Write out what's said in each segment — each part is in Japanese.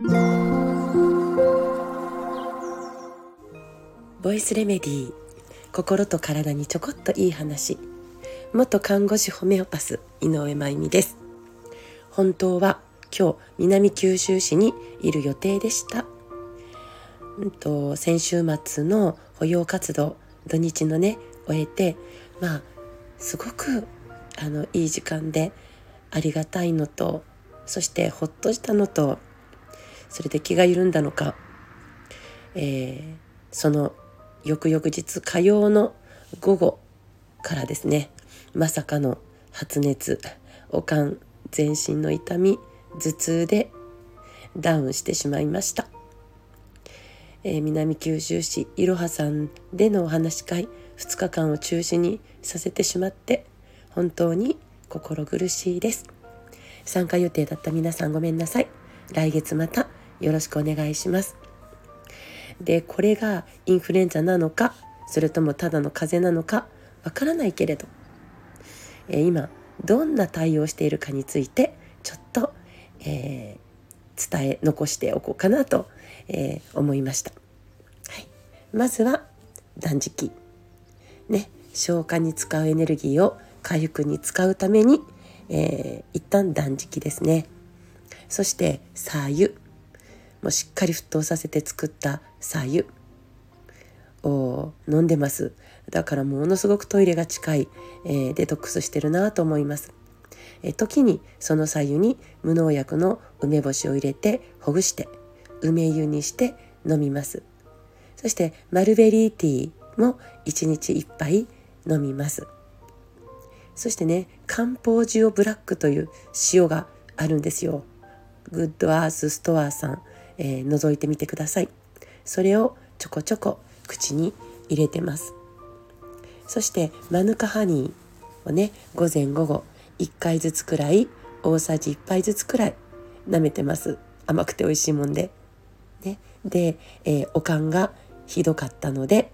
ボイスレメディー心と体にちょこっといい話。元看護師ホメオパス井上真由美です。本当は今日南九州市にいる予定でした、うんと、先週末の保養活動土日のね終えてまあすごくあのいい時間でありがたいのとそしてほっとしたのとそれで気が緩んだのか、えー、その翌々日火曜の午後からですねまさかの発熱悪寒全身の痛み頭痛でダウンしてしまいました、えー、南九州市いろはさんでのお話し会2日間を中止にさせてしまって本当に心苦しいです。参加予定だった皆さんごめんなさい。来月またよろしくお願いします。でこれがインフルエンザなのかそれともただの風邪なのかわからないけれど、えー、今どんな対応しているかについてちょっと、えー、伝え残しておこうかなと、えー、思いました、はい、まずは断食。ね消化に使うエネルギーを回復に使うために、えー、一旦断食ですね。そしてさ油もうしっかり沸騰させて作ったさ湯。を飲んでます。だからものすごくトイレが近い、えー、デトックスしてるなと思います、えー、時にそのさ湯に無農薬の梅干しを入れてほぐして梅湯にして飲みます。そしてマルベリーティーも1日1杯飲みます。そしてね漢方塩ブラックという塩があるんですよ。 Good Earth Storeさん。えー、覗いてみてください。それをちょこちょこ口に入れてます。そしてマヌカハニーをね午前午後1回ずつくらい大さじ1杯ずつくらい舐めてます。甘くて美味しいもんで。ね、で、えー、おかんがひどかったので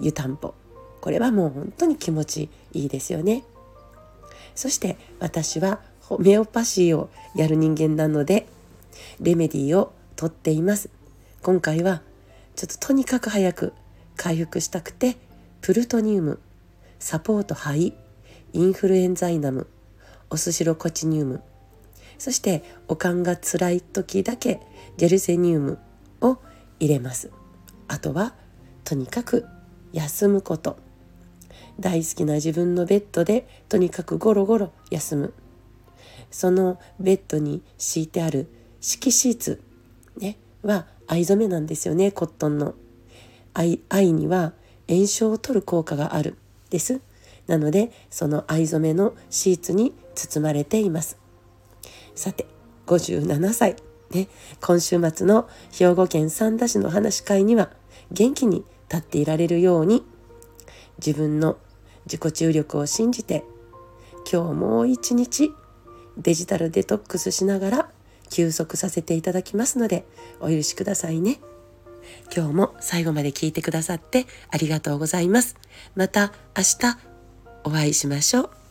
湯たんぽ。これはもう本当に気持ちいいですよね。そして私はホメオパシーをやる人間なのでレメディーをとっています。今回はちょっととにかく早く回復したくてプルトニウムサポート肺インフルエンザイナムオスシロコチニウムそしておかんが辛い時だけジェルセニウムを入れます。あとはとにかく休むこと。大好きな自分のベッドでとにかくゴロゴロ休む。そのベッドに敷いてある敷シーツね、は藍染めなんですよねコットンの。藍には炎症を取る効果があるです。なのでその藍染めのシーツに包まれています。さて57歳ね今週末の兵庫県三田市の話し会には元気に立っていられるように自分の自己注力を信じて今日もう一日デジタルデトックスしながら休息させていただきますのでお許しくださいね。今日も最後まで聞いてくださってありがとうございます。また明日お会いしましょう。